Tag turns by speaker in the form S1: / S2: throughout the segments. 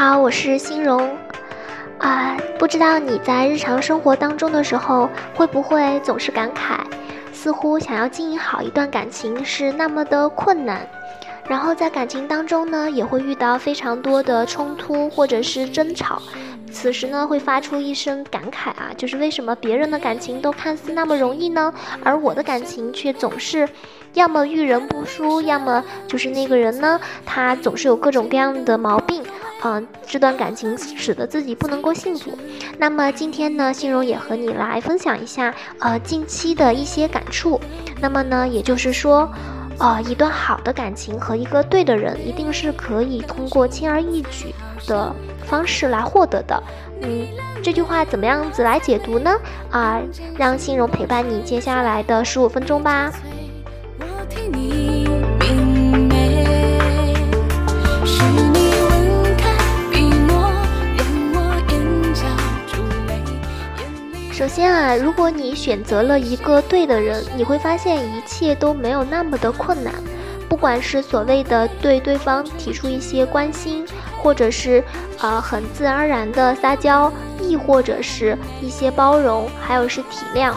S1: 好，我是欣荣。啊，不知道你在日常生活当中的时候，会不会总是感慨，似乎想要经营好一段感情是那么的困难，然后在感情当中呢，也会遇到非常多的冲突或者是争吵。此时呢，会发出一声感慨啊，就是为什么别人的感情都看似那么容易呢，而我的感情却总是，要么遇人不淑，要么就是那个人呢，他总是有各种各样的毛病，嗯，这段感情使得自己不能够幸福。那么今天呢，心荣也和你来分享一下，呃，近期的一些感触。那么呢，也就是说，呃，一段好的感情和一个对的人，一定是可以通过轻而易举的。方式来获得的，嗯，这句话怎么样子来解读呢？啊，让心荣陪伴你接下来的十五分钟吧。首先啊，如果你选择了一个对的人，你会发现一切都没有那么的困难。不管是所谓的对对方提出一些关心，或者是呃很自然而然的撒娇，亦或者是一些包容，还有是体谅，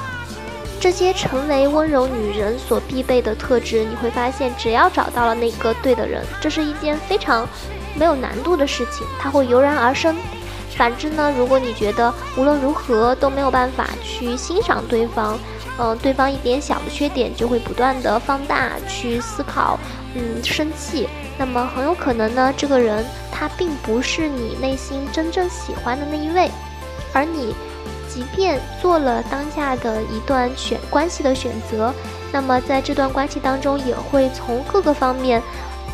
S1: 这些成为温柔女人所必备的特质，你会发现，只要找到了那个对的人，这是一件非常没有难度的事情，它会油然而生。反之呢，如果你觉得无论如何都没有办法去欣赏对方，嗯，对方一点小的缺点就会不断的放大去思考，嗯，生气，那么很有可能呢，这个人他并不是你内心真正喜欢的那一位，而你即便做了当下的一段选关系的选择，那么在这段关系当中也会从各个方面。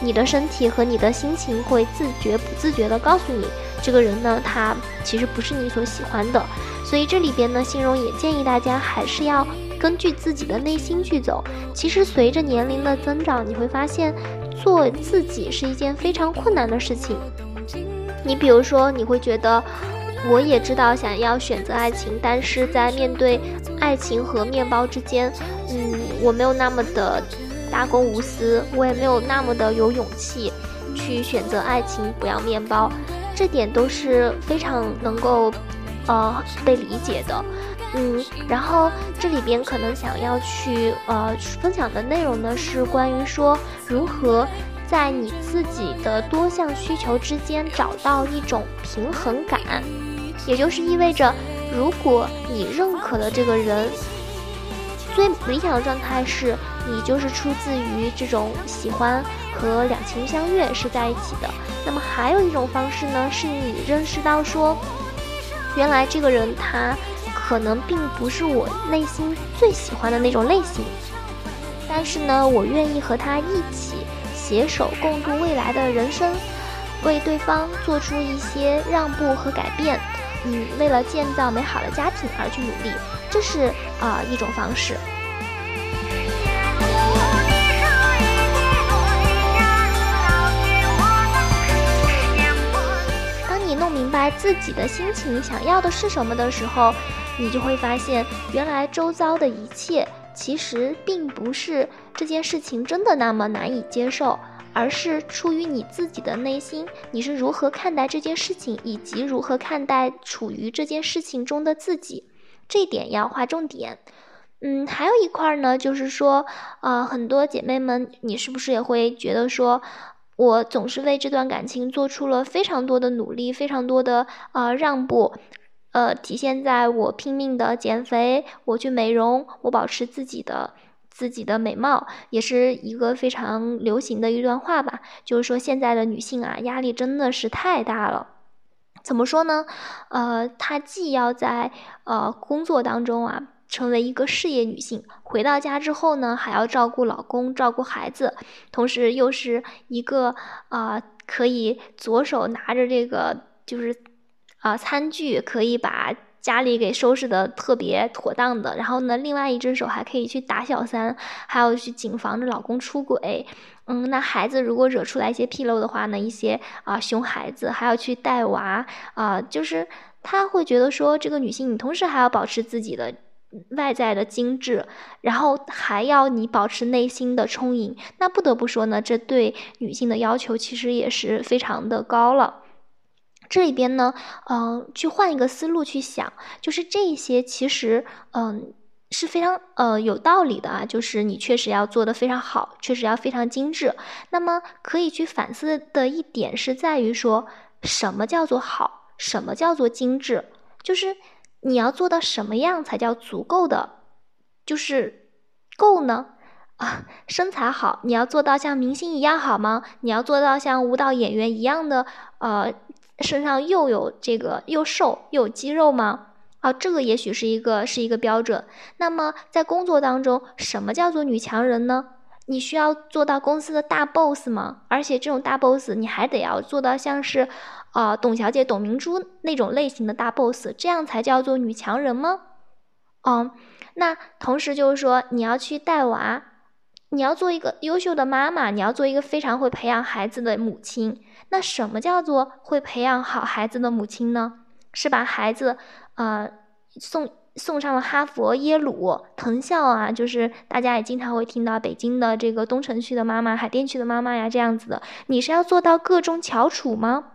S1: 你的身体和你的心情会自觉不自觉地告诉你，这个人呢，他其实不是你所喜欢的。所以这里边呢，心荣也建议大家还是要根据自己的内心去走。其实随着年龄的增长，你会发现做自己是一件非常困难的事情。你比如说，你会觉得，我也知道想要选择爱情，但是在面对爱情和面包之间，嗯，我没有那么的。大公无私，我也没有那么的有勇气去选择爱情，不要面包，这点都是非常能够，呃，被理解的，嗯，然后这里边可能想要去呃分享的内容呢，是关于说如何在你自己的多项需求之间找到一种平衡感，也就是意味着，如果你认可的这个人。最理想的状态是你就是出自于这种喜欢和两情相悦是在一起的。那么还有一种方式呢，是你认识到说，原来这个人他可能并不是我内心最喜欢的那种类型，但是呢，我愿意和他一起携手共度未来的人生，为对方做出一些让步和改变。嗯，为了建造美好的家庭而去努力。这是啊一种方式。当你弄明白自己的心情想要的是什么的时候，你就会发现，原来周遭的一切其实并不是这件事情真的那么难以接受，而是出于你自己的内心，你是如何看待这件事情，以及如何看待处于这件事情中的自己。这点要划重点，嗯，还有一块呢，就是说，呃，很多姐妹们，你是不是也会觉得说，我总是为这段感情做出了非常多的努力，非常多的呃让步，呃，体现在我拼命的减肥，我去美容，我保持自己的自己的美貌，也是一个非常流行的一段话吧，就是说现在的女性啊，压力真的是太大了。怎么说呢？呃，她既要在呃工作当中啊成为一个事业女性，回到家之后呢还要照顾老公、照顾孩子，同时又是一个啊可以左手拿着这个就是啊餐具，可以把家里给收拾的特别妥当的，然后呢另外一只手还可以去打小三，还要去谨防着老公出轨。嗯，那孩子如果惹出来一些纰漏的话呢，一些啊熊孩子还要去带娃啊，就是他会觉得说，这个女性你同时还要保持自己的外在的精致，然后还要你保持内心的充盈，那不得不说呢，这对女性的要求其实也是非常的高了。这里边呢，嗯，去换一个思路去想，就是这些其实，嗯，是非常呃有道理的啊。就是你确实要做的非常好，确实要非常精致。那么可以去反思的一点是在于说，什么叫做好，什么叫做精致？就是你要做到什么样才叫足够的，就是够呢？啊，身材好，你要做到像明星一样好吗？你要做到像舞蹈演员一样的，呃。身上又有这个又瘦又有肌肉吗？啊，这个也许是一个是一个标准。那么在工作当中，什么叫做女强人呢？你需要做到公司的大 boss 吗？而且这种大 boss 你还得要做到像是，呃，董小姐、董明珠那种类型的大 boss，这样才叫做女强人吗？嗯，那同时就是说你要去带娃。你要做一个优秀的妈妈，你要做一个非常会培养孩子的母亲。那什么叫做会培养好孩子的母亲呢？是把孩子，呃，送送上了哈佛、耶鲁、藤校啊，就是大家也经常会听到北京的这个东城区的妈妈、海淀区的妈妈呀这样子的。你是要做到各中翘楚吗？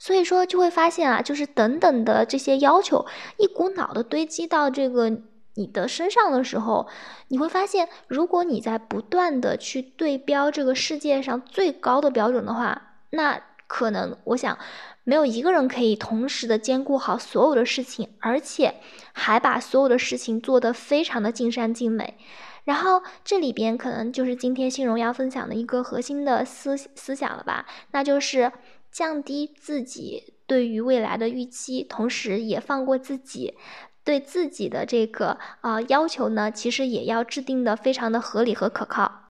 S1: 所以说就会发现啊，就是等等的这些要求，一股脑的堆积到这个。你的身上的时候，你会发现，如果你在不断的去对标这个世界上最高的标准的话，那可能我想，没有一个人可以同时的兼顾好所有的事情，而且还把所有的事情做得非常的尽善尽美。然后这里边可能就是今天新荣要分享的一个核心的思思想了吧，那就是降低自己对于未来的预期，同时也放过自己。对自己的这个啊要求呢，其实也要制定的非常的合理和可靠。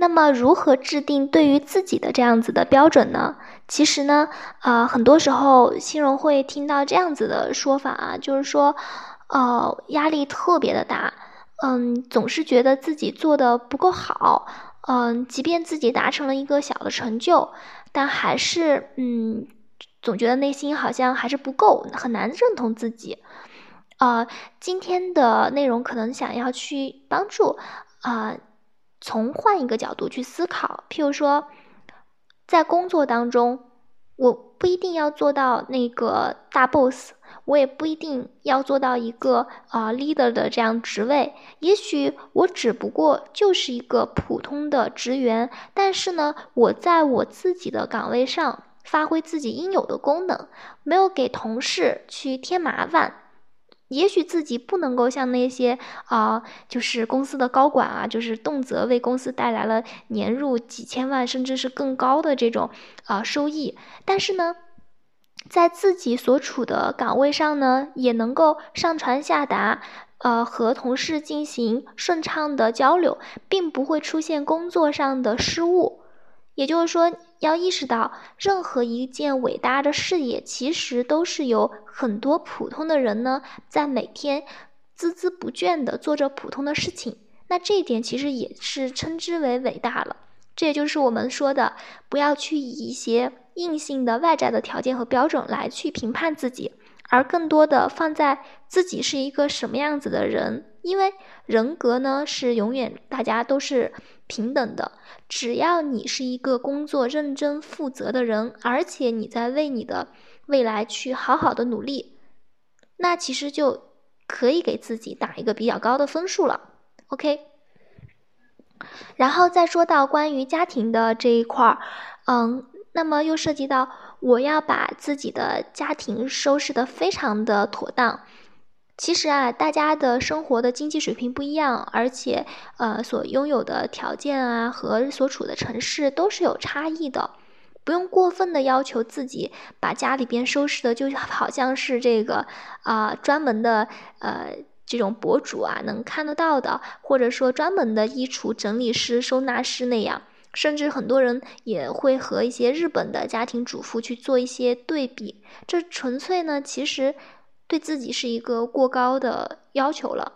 S1: 那么，如何制定对于自己的这样子的标准呢？其实呢，啊，很多时候新荣会听到这样子的说法啊，就是说，呃，压力特别的大，嗯，总是觉得自己做的不够好，嗯，即便自己达成了一个小的成就，但还是嗯。总觉得内心好像还是不够，很难认同自己。呃，今天的内容可能想要去帮助啊，从换一个角度去思考。譬如说，在工作当中，我不一定要做到那个大 boss，我也不一定要做到一个啊 leader 的这样职位。也许我只不过就是一个普通的职员，但是呢，我在我自己的岗位上。发挥自己应有的功能，没有给同事去添麻烦。也许自己不能够像那些啊，就是公司的高管啊，就是动辄为公司带来了年入几千万，甚至是更高的这种啊收益。但是呢，在自己所处的岗位上呢，也能够上传下达，呃，和同事进行顺畅的交流，并不会出现工作上的失误。也就是说。要意识到，任何一件伟大的事业，其实都是由很多普通的人呢，在每天孜孜不倦地做着普通的事情。那这一点其实也是称之为伟大了。这也就是我们说的，不要去以一些硬性的外在的条件和标准来去评判自己，而更多的放在自己是一个什么样子的人。因为人格呢，是永远大家都是平等的。只要你是一个工作认真负责的人，而且你在为你的未来去好好的努力，那其实就可以给自己打一个比较高的分数了。OK，然后再说到关于家庭的这一块儿，嗯，那么又涉及到我要把自己的家庭收拾的非常的妥当。其实啊，大家的生活的经济水平不一样，而且呃，所拥有的条件啊和所处的城市都是有差异的，不用过分的要求自己把家里边收拾的就好像是这个啊专门的呃这种博主啊能看得到的，或者说专门的衣橱整理师、收纳师那样，甚至很多人也会和一些日本的家庭主妇去做一些对比，这纯粹呢其实。对自己是一个过高的要求了。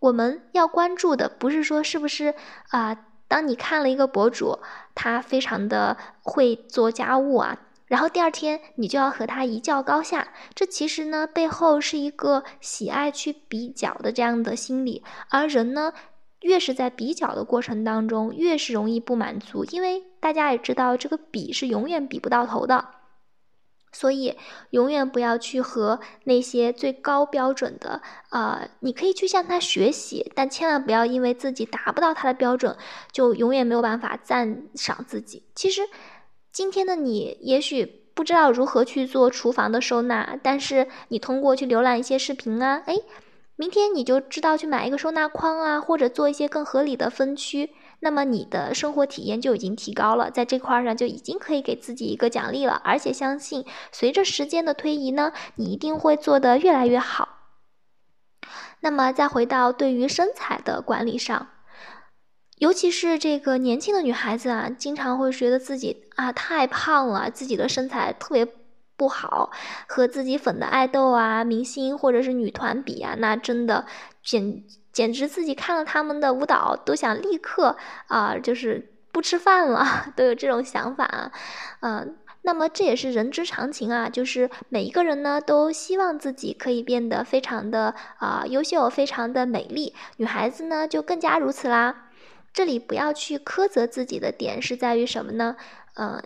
S1: 我们要关注的不是说是不是啊，当你看了一个博主，他非常的会做家务啊，然后第二天你就要和他一较高下。这其实呢，背后是一个喜爱去比较的这样的心理。而人呢，越是在比较的过程当中，越是容易不满足，因为大家也知道，这个比是永远比不到头的。所以，永远不要去和那些最高标准的，呃，你可以去向他学习，但千万不要因为自己达不到他的标准，就永远没有办法赞赏自己。其实，今天的你也许不知道如何去做厨房的收纳，但是你通过去浏览一些视频啊，哎，明天你就知道去买一个收纳筐啊，或者做一些更合理的分区。那么你的生活体验就已经提高了，在这块上就已经可以给自己一个奖励了，而且相信随着时间的推移呢，你一定会做得越来越好。那么再回到对于身材的管理上，尤其是这个年轻的女孩子啊，经常会觉得自己啊太胖了，自己的身材特别不好，和自己粉的爱豆啊、明星或者是女团比啊，那真的简。简直自己看了他们的舞蹈都想立刻啊，就是不吃饭了，都有这种想法，嗯，那么这也是人之常情啊，就是每一个人呢都希望自己可以变得非常的啊优秀，非常的美丽，女孩子呢就更加如此啦。这里不要去苛责自己的点是在于什么呢？嗯，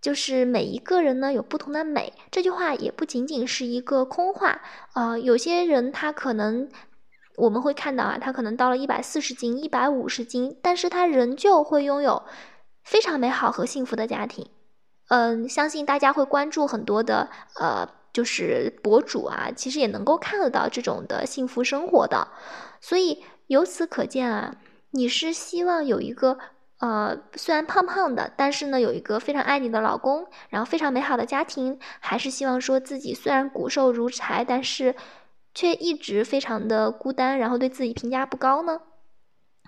S1: 就是每一个人呢有不同的美，这句话也不仅仅是一个空话，呃，有些人他可能。我们会看到啊，他可能到了一百四十斤、一百五十斤，但是他仍旧会拥有非常美好和幸福的家庭。嗯，相信大家会关注很多的呃，就是博主啊，其实也能够看得到这种的幸福生活的。所以由此可见啊，你是希望有一个呃，虽然胖胖的，但是呢，有一个非常爱你的老公，然后非常美好的家庭，还是希望说自己虽然骨瘦如柴，但是。却一直非常的孤单，然后对自己评价不高呢？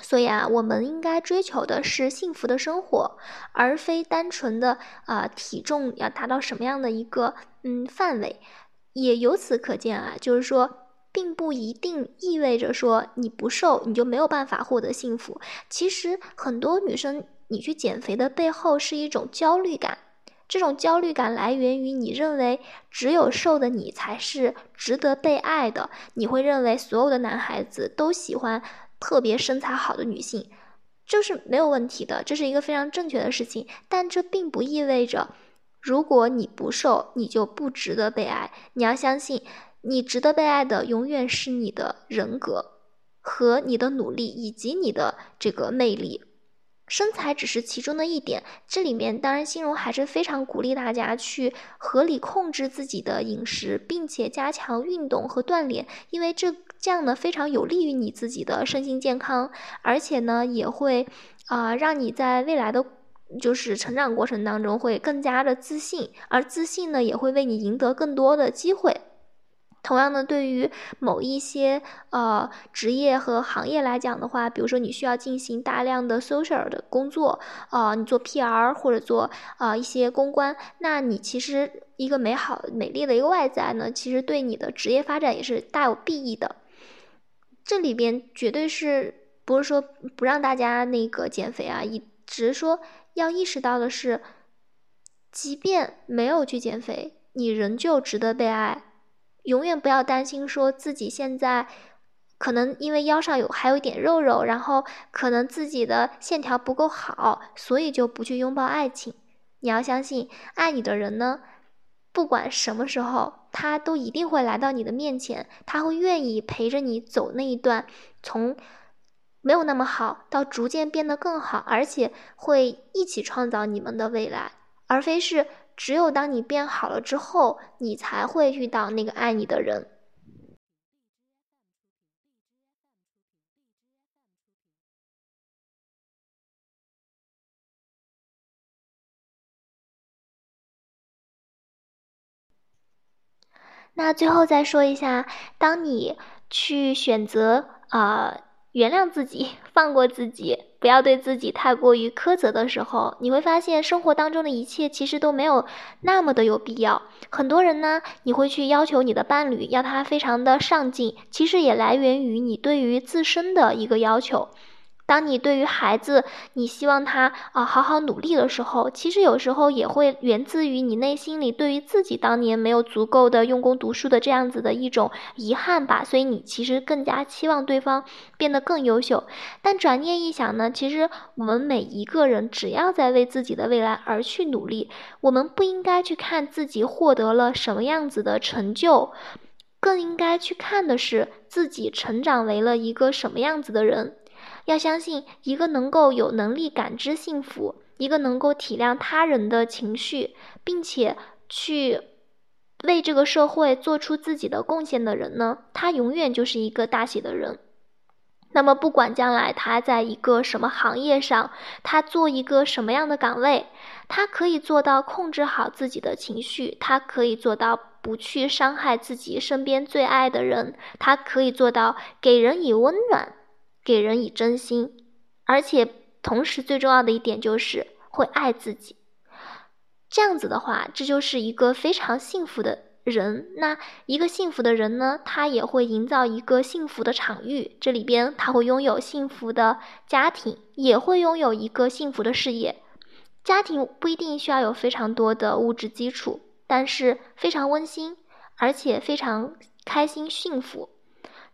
S1: 所以啊，我们应该追求的是幸福的生活，而非单纯的啊体重要达到什么样的一个嗯范围。也由此可见啊，就是说，并不一定意味着说你不瘦你就没有办法获得幸福。其实很多女生，你去减肥的背后是一种焦虑感。这种焦虑感来源于你认为只有瘦的你才是值得被爱的，你会认为所有的男孩子都喜欢特别身材好的女性，这是没有问题的，这是一个非常正确的事情。但这并不意味着，如果你不瘦，你就不值得被爱。你要相信，你值得被爱的永远是你的人格和你的努力以及你的这个魅力。身材只是其中的一点，这里面当然心荣还是非常鼓励大家去合理控制自己的饮食，并且加强运动和锻炼，因为这这样呢非常有利于你自己的身心健康，而且呢也会啊让你在未来的就是成长过程当中会更加的自信，而自信呢也会为你赢得更多的机会。同样的，对于某一些呃职业和行业来讲的话，比如说你需要进行大量的 social 的工作，啊，你做 PR 或者做啊一些公关，那你其实一个美好美丽的一个外在呢，其实对你的职业发展也是大有裨益的。这里边绝对是不是说不让大家那个减肥啊？一只是说要意识到的是，即便没有去减肥，你仍旧值得被爱。永远不要担心，说自己现在可能因为腰上有还有一点肉肉，然后可能自己的线条不够好，所以就不去拥抱爱情。你要相信，爱你的人呢，不管什么时候，他都一定会来到你的面前，他会愿意陪着你走那一段从没有那么好到逐渐变得更好，而且会一起创造你们的未来，而非是。只有当你变好了之后，你才会遇到那个爱你的人。那最后再说一下，当你去选择啊。原谅自己，放过自己，不要对自己太过于苛责的时候，你会发现生活当中的一切其实都没有那么的有必要。很多人呢，你会去要求你的伴侣要他非常的上进，其实也来源于你对于自身的一个要求。当你对于孩子，你希望他啊好好努力的时候，其实有时候也会源自于你内心里对于自己当年没有足够的用功读书的这样子的一种遗憾吧。所以你其实更加期望对方变得更优秀。但转念一想呢，其实我们每一个人只要在为自己的未来而去努力，我们不应该去看自己获得了什么样子的成就，更应该去看的是自己成长为了一个什么样子的人。要相信一个能够有能力感知幸福，一个能够体谅他人的情绪，并且去为这个社会做出自己的贡献的人呢，他永远就是一个大写的人。那么，不管将来他在一个什么行业上，他做一个什么样的岗位，他可以做到控制好自己的情绪，他可以做到不去伤害自己身边最爱的人，他可以做到给人以温暖。给人以真心，而且同时最重要的一点就是会爱自己。这样子的话，这就是一个非常幸福的人。那一个幸福的人呢，他也会营造一个幸福的场域，这里边他会拥有幸福的家庭，也会拥有一个幸福的事业。家庭不一定需要有非常多的物质基础，但是非常温馨，而且非常开心幸福。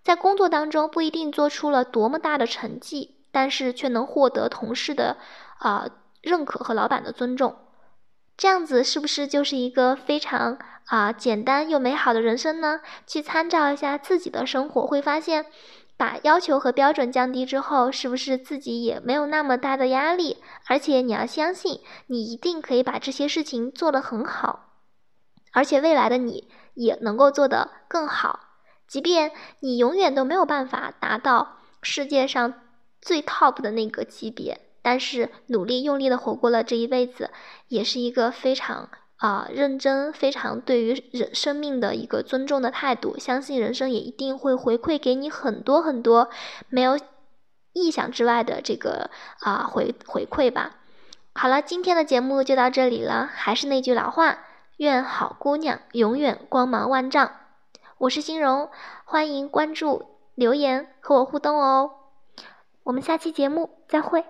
S1: 在工作当中不一定做出了多么大的成绩，但是却能获得同事的啊认可和老板的尊重，这样子是不是就是一个非常啊简单又美好的人生呢？去参照一下自己的生活，会发现把要求和标准降低之后，是不是自己也没有那么大的压力？而且你要相信，你一定可以把这些事情做得很好，而且未来的你也能够做得更好。即便你永远都没有办法达到世界上最 top 的那个级别，但是努力用力的活过了这一辈子，也是一个非常啊认真、非常对于人生命的一个尊重的态度。相信人生也一定会回馈给你很多很多没有意想之外的这个啊回回馈吧。好了，今天的节目就到这里了。还是那句老话，愿好姑娘永远光芒万丈。我是欣荣，欢迎关注、留言和我互动哦。我们下期节目再会。